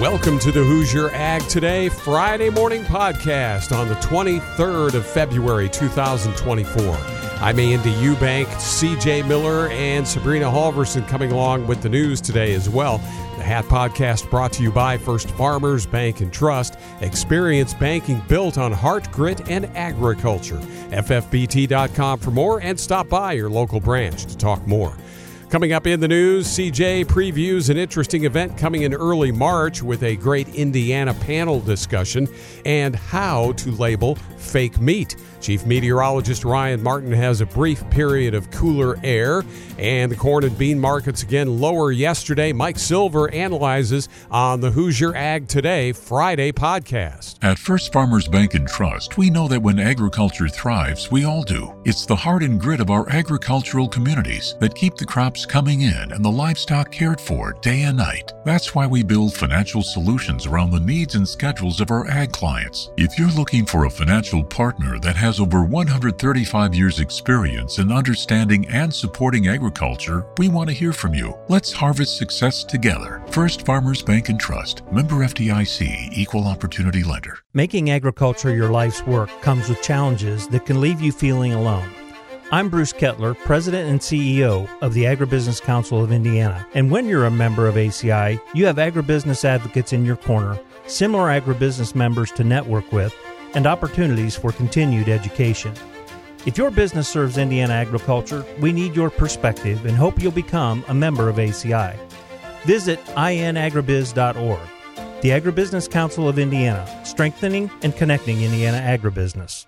Welcome to the Hoosier Ag Today Friday morning podcast on the 23rd of February 2024. I'm Andy Eubank, CJ Miller, and Sabrina Halvorson coming along with the news today as well. The Hat Podcast brought to you by First Farmers Bank and Trust. Experience banking built on heart, grit, and agriculture. FFBT.com for more and stop by your local branch to talk more. Coming up in the news, CJ previews an interesting event coming in early March with a great Indiana panel discussion and how to label fake meat. Chief Meteorologist Ryan Martin has a brief period of cooler air, and the corn and bean markets again lower yesterday. Mike Silver analyzes on the Hoosier Ag Today Friday podcast. At First Farmers Bank and Trust, we know that when agriculture thrives, we all do. It's the heart and grit of our agricultural communities that keep the crops coming in and the livestock cared for day and night. That's why we build financial solutions around the needs and schedules of our ag clients. If you're looking for a financial partner that has over 135 years' experience in understanding and supporting agriculture, we want to hear from you. Let's harvest success together. First Farmers Bank and Trust, member FDIC, equal opportunity lender. Making agriculture your life's work comes with challenges that can leave you feeling alone. I'm Bruce Kettler, President and CEO of the Agribusiness Council of Indiana. And when you're a member of ACI, you have agribusiness advocates in your corner, similar agribusiness members to network with, and opportunities for continued education. If your business serves Indiana agriculture, we need your perspective and hope you'll become a member of ACI. Visit inagribiz.org. The Agribusiness Council of Indiana, strengthening and connecting Indiana agribusiness.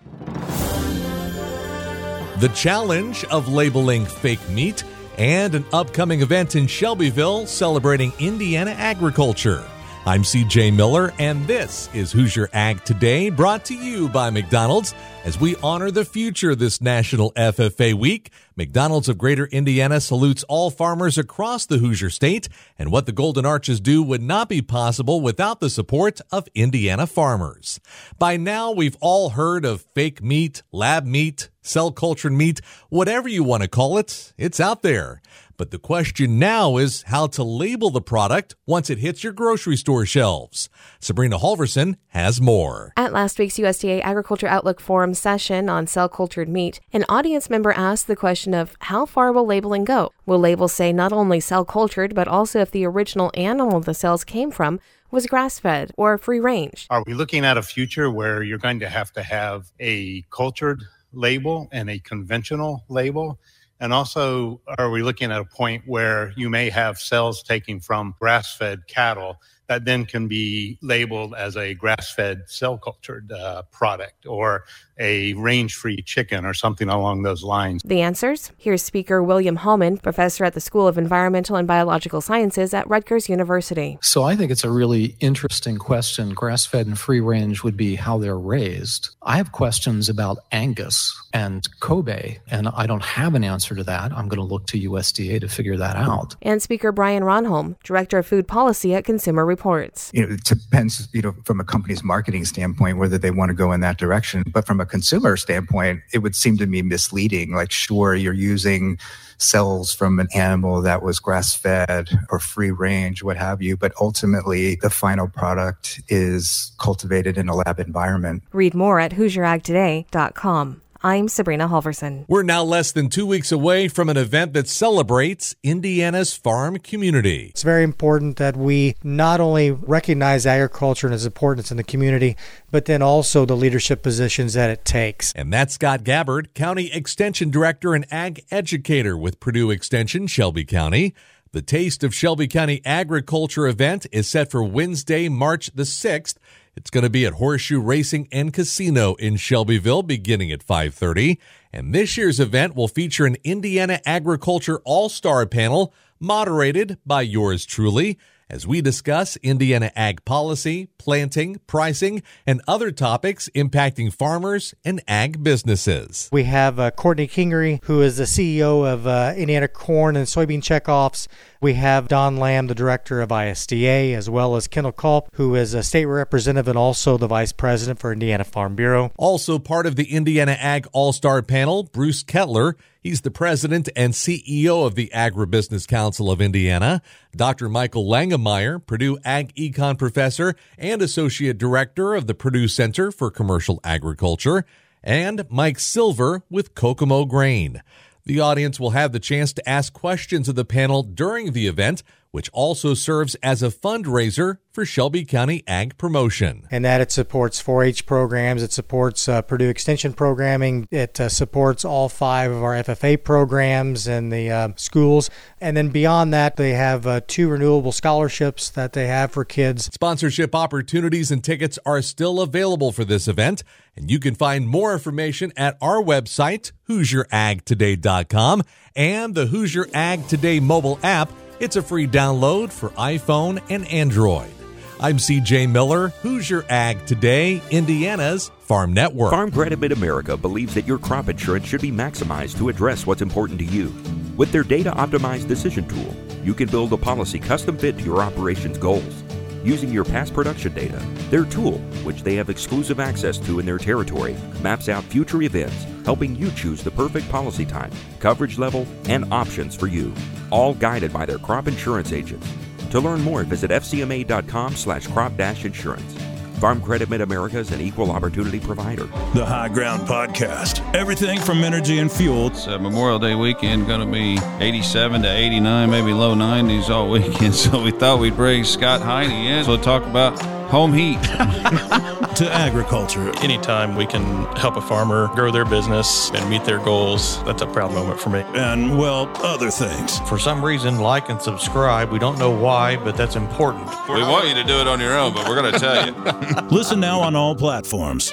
The challenge of labeling fake meat and an upcoming event in Shelbyville celebrating Indiana agriculture. I'm CJ Miller, and this is Hoosier Ag Today, brought to you by McDonald's as we honor the future this National FFA Week. McDonald's of Greater Indiana salutes all farmers across the Hoosier State, and what the Golden Arches do would not be possible without the support of Indiana farmers. By now, we've all heard of fake meat, lab meat, cell cultured meat, whatever you want to call it, it's out there. But the question now is how to label the product once it hits your grocery store shelves. Sabrina Halvorson has more. At last week's USDA Agriculture Outlook Forum session on cell cultured meat, an audience member asked the question of how far will labeling go? Will labels say not only cell cultured, but also if the original animal the cells came from was grass fed or free range? Are we looking at a future where you're going to have to have a cultured label and a conventional label? And also, are we looking at a point where you may have cells taken from grass fed cattle that then can be labeled as a grass fed cell cultured uh, product or a range free chicken or something along those lines? The answers? Here's Speaker William Hallman, professor at the School of Environmental and Biological Sciences at Rutgers University. So I think it's a really interesting question. Grass fed and free range would be how they're raised. I have questions about Angus and Kobe, and I don't have an answer to that. I'm going to look to USDA to figure that out. And Speaker Brian Ronholm, Director of Food Policy at Consumer Reports. You know, it depends, you know, from a company's marketing standpoint, whether they want to go in that direction. But from a consumer standpoint, it would seem to me misleading. Like, sure, you're using cells from an animal that was grass fed or free range, what have you, but ultimately the final product is cultivated in a lab environment. Read more at HoosierAgToday.com. I'm Sabrina Halvorson. We're now less than two weeks away from an event that celebrates Indiana's farm community. It's very important that we not only recognize agriculture and its importance in the community, but then also the leadership positions that it takes. And that's Scott Gabbard, County Extension Director and Ag Educator with Purdue Extension, Shelby County. The Taste of Shelby County Agriculture event is set for Wednesday, March the 6th. It's going to be at Horseshoe Racing and Casino in Shelbyville beginning at 5:30, and this year's event will feature an Indiana Agriculture All-Star panel moderated by yours truly as we discuss Indiana ag policy, planting, pricing, and other topics impacting farmers and ag businesses. We have uh, Courtney Kingery, who is the CEO of uh, Indiana Corn and Soybean Checkoffs. We have Don Lamb, the director of ISDA, as well as Kendall Culp, who is a state representative and also the vice president for Indiana Farm Bureau. Also part of the Indiana Ag All Star panel, Bruce Kettler. He's the president and CEO of the Agribusiness Council of Indiana. Dr. Michael Langemeier, Purdue Ag Econ professor and associate director of the Purdue Center for Commercial Agriculture, and Mike Silver with Kokomo Grain. The audience will have the chance to ask questions of the panel during the event which also serves as a fundraiser for Shelby County Ag Promotion. And that it supports 4 H programs, it supports uh, Purdue Extension programming, it uh, supports all five of our FFA programs and the uh, schools. And then beyond that, they have uh, two renewable scholarships that they have for kids. Sponsorship opportunities and tickets are still available for this event, and you can find more information at our website, HoosierAgToday.com, and the Hoosier Ag Today mobile app it's a free download for iPhone and Android. I'm CJ Miller, Hoosier Ag Today, Indiana's Farm Network. Farm Credit Mid America believes that your crop insurance should be maximized to address what's important to you. With their data optimized decision tool, you can build a policy custom fit to your operation's goals. Using your past production data, their tool, which they have exclusive access to in their territory, maps out future events, helping you choose the perfect policy type, coverage level, and options for you all guided by their crop insurance agents. To learn more, visit fcma.com slash crop insurance. Farm Credit Mid America is an equal opportunity provider. The High Ground Podcast. Everything from energy and fuel. It's uh, Memorial Day weekend, going to be 87 to 89, maybe low 90s all weekend. So we thought we'd bring Scott Heine in. So talk about home heat. to agriculture. Anytime we can help a farmer grow their business and meet their goals, that's a proud moment for me. And, well, other things. For some reason, like and subscribe. We don't know why, but that's important. We want you to do it on your own, but we're going to tell you. Listen now on all platforms.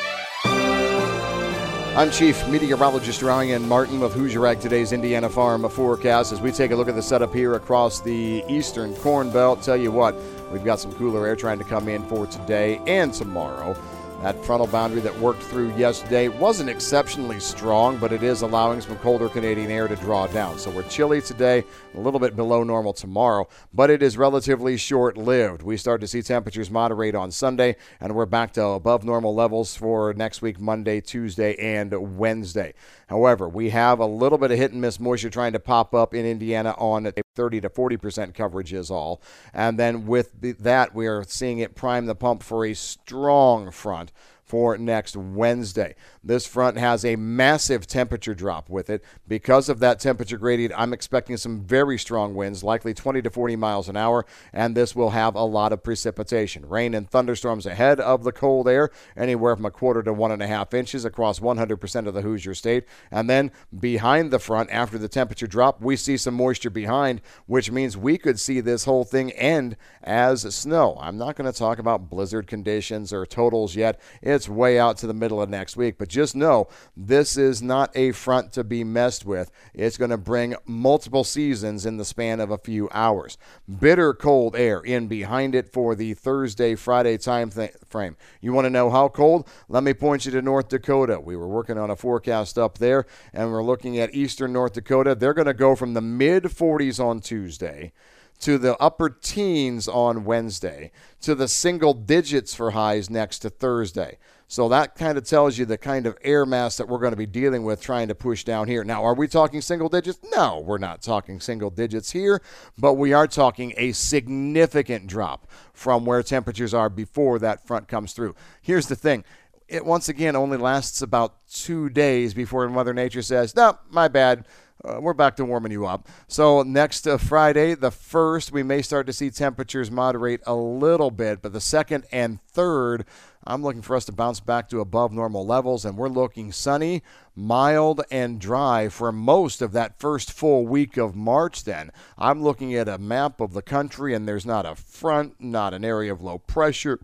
I'm Chief Meteorologist Ryan Martin of Hoosier Ag Today's Indiana Farm Forecast as we take a look at the setup here across the eastern Corn Belt. Tell you what, We've got some cooler air trying to come in for today and tomorrow. That frontal boundary that worked through yesterday wasn't exceptionally strong, but it is allowing some colder Canadian air to draw down. So we're chilly today, a little bit below normal tomorrow, but it is relatively short lived. We start to see temperatures moderate on Sunday, and we're back to above normal levels for next week, Monday, Tuesday, and Wednesday. However, we have a little bit of hit and miss moisture trying to pop up in Indiana on 30 to 40 percent coverage is all. And then with that, we are seeing it prime the pump for a strong front for next Wednesday. This front has a massive temperature drop with it. Because of that temperature gradient, I'm expecting some very strong winds, likely 20 to 40 miles an hour, and this will have a lot of precipitation. Rain and thunderstorms ahead of the cold air, anywhere from a quarter to one and a half inches across 100% of the Hoosier state. And then behind the front, after the temperature drop, we see some moisture behind, which means we could see this whole thing end as snow. I'm not going to talk about blizzard conditions or totals yet. It's way out to the middle of next week. But just know this is not a front to be messed with. It's going to bring multiple seasons in the span of a few hours. Bitter cold air in behind it for the Thursday, Friday time th- frame. You want to know how cold? Let me point you to North Dakota. We were working on a forecast up there, and we're looking at eastern North Dakota. They're going to go from the mid 40s on Tuesday to the upper teens on Wednesday, to the single digits for highs next to Thursday. So that kind of tells you the kind of air mass that we're going to be dealing with trying to push down here. Now, are we talking single digits? No, we're not talking single digits here, but we are talking a significant drop from where temperatures are before that front comes through. Here's the thing it once again only lasts about two days before Mother Nature says, No, my bad uh, we're back to warming you up. So next uh, Friday, the first, we may start to see temperatures moderate a little bit, but the second and third, I'm looking for us to bounce back to above normal levels, and we're looking sunny, mild, and dry for most of that first full week of March. Then I'm looking at a map of the country, and there's not a front, not an area of low pressure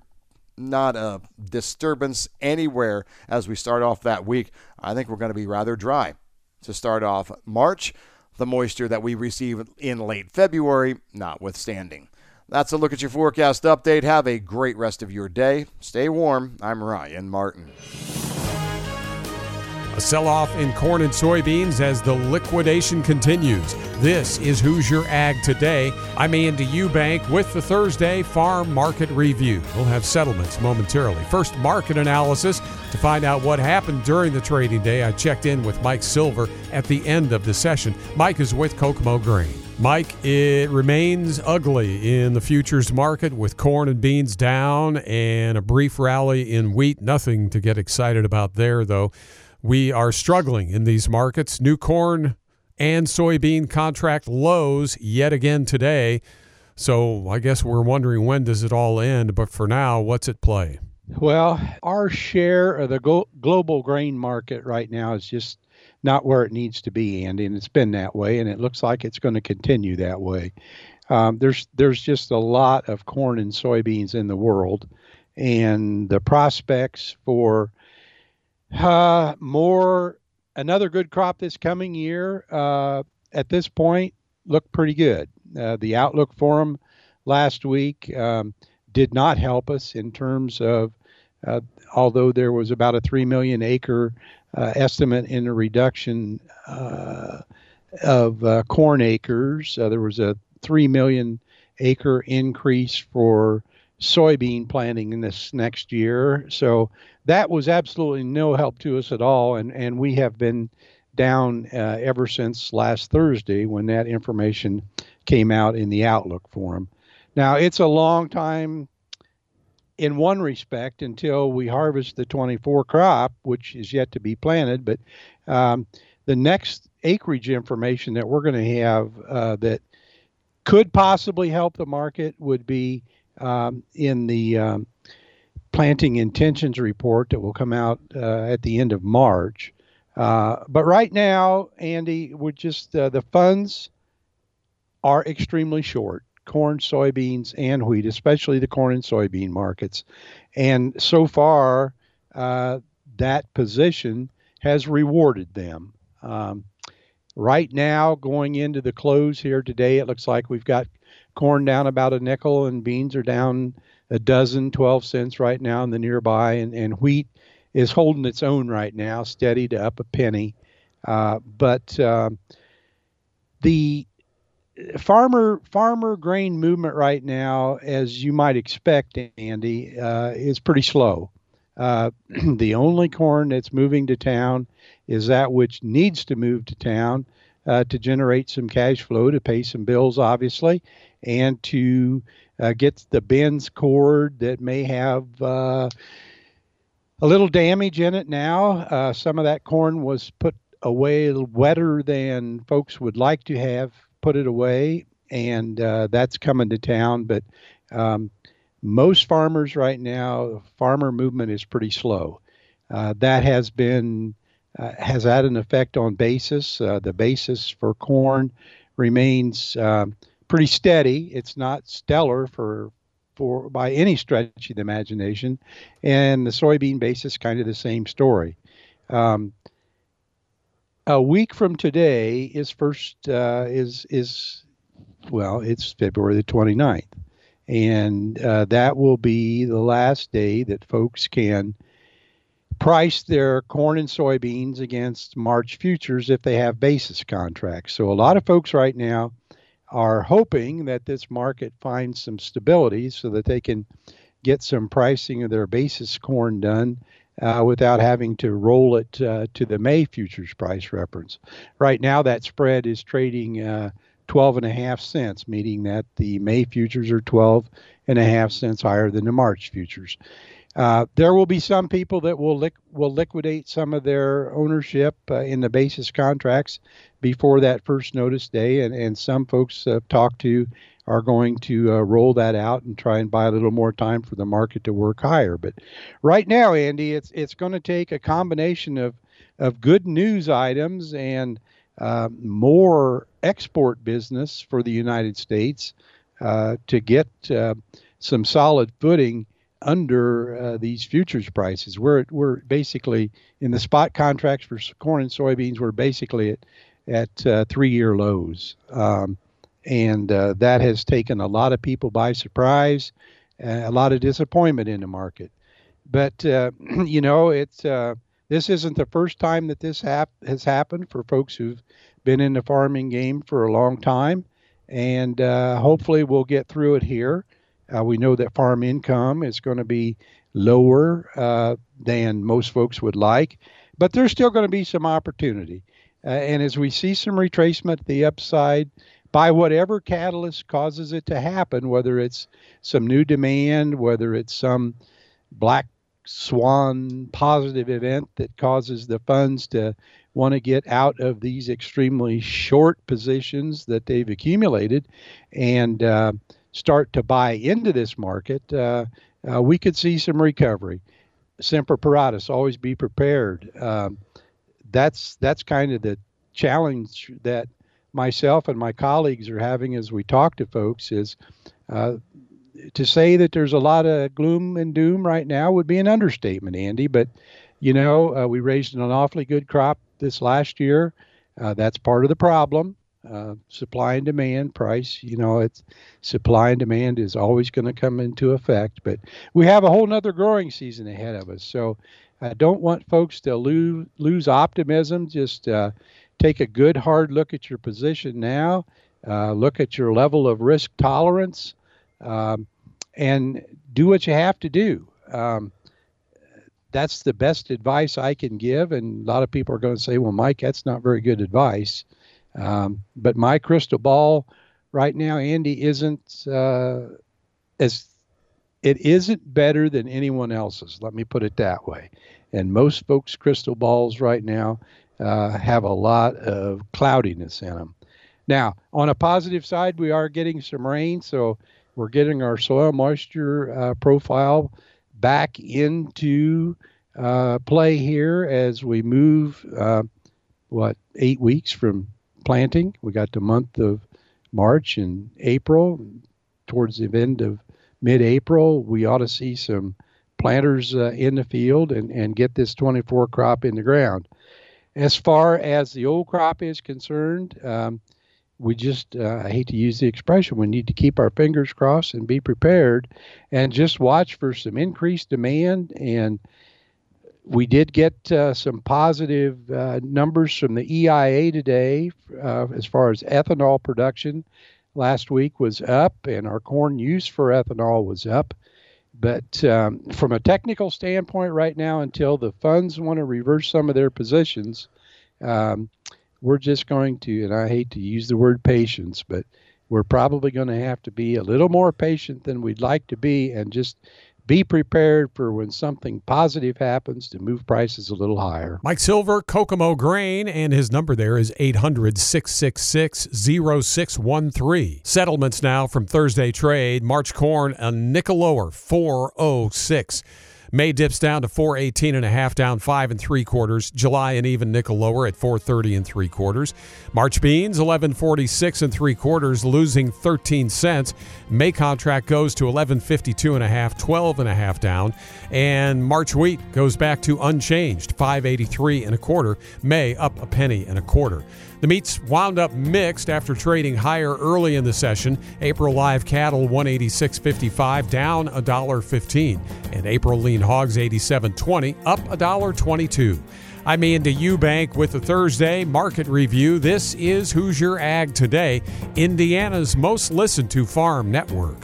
not a disturbance anywhere as we start off that week. I think we're going to be rather dry to start off March, the moisture that we receive in late February notwithstanding. That's a look at your forecast update. Have a great rest of your day. Stay warm. I'm Ryan Martin. A sell off in corn and soybeans as the liquidation continues. This is Hoosier Ag Today. I'm Andy Eubank with the Thursday Farm Market Review. We'll have settlements momentarily. First, market analysis to find out what happened during the trading day. I checked in with Mike Silver at the end of the session. Mike is with Kokomo Grain. Mike, it remains ugly in the futures market with corn and beans down and a brief rally in wheat. Nothing to get excited about there, though. We are struggling in these markets. New corn and soybean contract lows yet again today. So I guess we're wondering when does it all end? But for now, what's at play? Well, our share of the global grain market right now is just not where it needs to be, Andy, and it's been that way, and it looks like it's going to continue that way. Um, there's there's just a lot of corn and soybeans in the world, and the prospects for uh, more another good crop this coming year uh, at this point look pretty good. Uh, the outlook for them last week um, did not help us in terms of, uh, although there was about a three million acre uh, estimate in a reduction uh, of uh, corn acres. there was a three million acre increase for soybean planting in this next year. So that was absolutely no help to us at all, and and we have been down uh, ever since last Thursday when that information came out in the Outlook forum. Now it's a long time in one respect until we harvest the 24 crop, which is yet to be planted, but um, the next acreage information that we're going to have uh, that could possibly help the market would be um, in the um, planting intentions report that will come out uh, at the end of March. Uh, but right now, Andy, we're just uh, the funds are extremely short corn, soybeans, and wheat, especially the corn and soybean markets. And so far, uh, that position has rewarded them. Um, right now, going into the close here today, it looks like we've got corn down about a nickel and beans are down a dozen, 12 cents right now in the nearby, and, and wheat is holding its own right now, steady to up a penny. Uh, but uh, the farmer farmer grain movement right now, as you might expect, Andy, uh, is pretty slow. Uh, the only corn that's moving to town is that which needs to move to town uh, to generate some cash flow to pay some bills, obviously, and to uh, gets the bins cord that may have uh, a little damage in it now. Uh, some of that corn was put away wetter than folks would like to have put it away, and uh, that's coming to town. But um, most farmers right now, farmer movement is pretty slow. Uh, that has been uh, has had an effect on basis. the basis for corn remains um, pretty steady. It's not stellar for for by any stretch of the imagination, and the soybean base is kind of the same story. Um, a week from today is first uh, is is well, it's February the 29th, and uh, that will be the last day that folks can price their corn and soybeans against March futures if they have basis contracts. So a lot of folks right now are hoping that this market finds some stability so that they can get some pricing of their basis corn done uh, without having to roll it uh, to the May futures price reference. Right now, that spread is trading uh, 12 and a half cents, meaning that the May futures are 12 and a half cents higher than the March futures. Uh, there will be some people that will will liquidate some of their ownership uh, in the basis contracts before that first notice day, and, and some folks I've talked to are going to uh, roll that out and try and buy a little more time for the market to work higher. But right now, Andy, it's it's going to take a combination of of good news items and uh, more export business for the United States uh, to get uh, some solid footing under uh, these futures prices. We're we're basically in the spot contracts for corn and soybeans. We're basically at at uh, three year lows, um, and uh, that has taken a lot of people by surprise, a lot of disappointment in the market. But uh, you know, it's uh, this isn't the first time that this hap- has happened for folks who've been in the farming game for a long time, and uh, hopefully we'll get through it here. Uh, we know that farm income is going to be lower uh, than most folks would like, but there's still going to be some opportunity. Uh, and as we see some retracement the upside, by whatever catalyst causes it to happen, whether it's some new demand, whether it's some black swan positive event that causes the funds to want to get out of these extremely short positions that they've accumulated and uh, start to buy into this market, uh, uh, we could see some recovery. Semper paratus, always be prepared. Um, that's that's kind of the challenge that myself and my colleagues are having as we talk to folks is uh, to say that there's a lot of gloom and doom right now would be an understatement, Andy. But you know, uh, we raised an awfully good crop this last year. Uh, that's part of the problem. Uh, supply and demand price you know it's supply and demand is always going to come into effect but we have a whole nother growing season ahead of us so i don't want folks to lose lose optimism just uh, take a good hard look at your position now uh, look at your level of risk tolerance um, and do what you have to do um, that's the best advice I can give. And a lot of people are going to say, well, Mike, that's not very good advice. Um, but my crystal ball right now, Andy, isn't uh, as it isn't better than anyone else's. Let me put it that way. And most folks' crystal balls right now uh, have a lot of cloudiness in them. Now, on a positive side, we are getting some rain, so we're getting our soil moisture uh, profile back into uh, play here as we move, uh, what, eight weeks from planting. We got the month of March and April. Towards the end of mid April, we ought to see some planters uh, in the field and, and get this 24 crop in the ground. As far as the old crop is concerned, um, we just, uh, I hate to use the expression, we need to keep our fingers crossed and be prepared and just watch for some increased demand and we did get uh, some positive uh, numbers from the EIA today uh, as far as ethanol production. Last week was up, and our corn use for ethanol was up. But um, from a technical standpoint, right now, until the funds want to reverse some of their positions, um, we're just going to, and I hate to use the word patience, but we're probably going to have to be a little more patient than we'd like to be and just be prepared for when something positive happens to move prices a little higher. Mike Silver, Kokomo Grain, and his number there is 800 666 0613. Settlements now from Thursday trade. March corn, a nickel lower, 406. May dips down to 418 and a half, down five and three quarters. July an even nickel lower at 430 and three quarters. March beans 1146 and three quarters, losing 13 cents. May contract goes to 1152 and a half, 12 and a half down, and March wheat goes back to unchanged, 583 and a quarter. May up a penny and a quarter. The meats wound up mixed after trading higher early in the session. April live cattle 186.55 down $1.15 and April lean hogs 87.20 up $1.22. I'm Andy Eubank with the Thursday Market Review. This is Hoosier Ag Today, Indiana's most listened to farm network.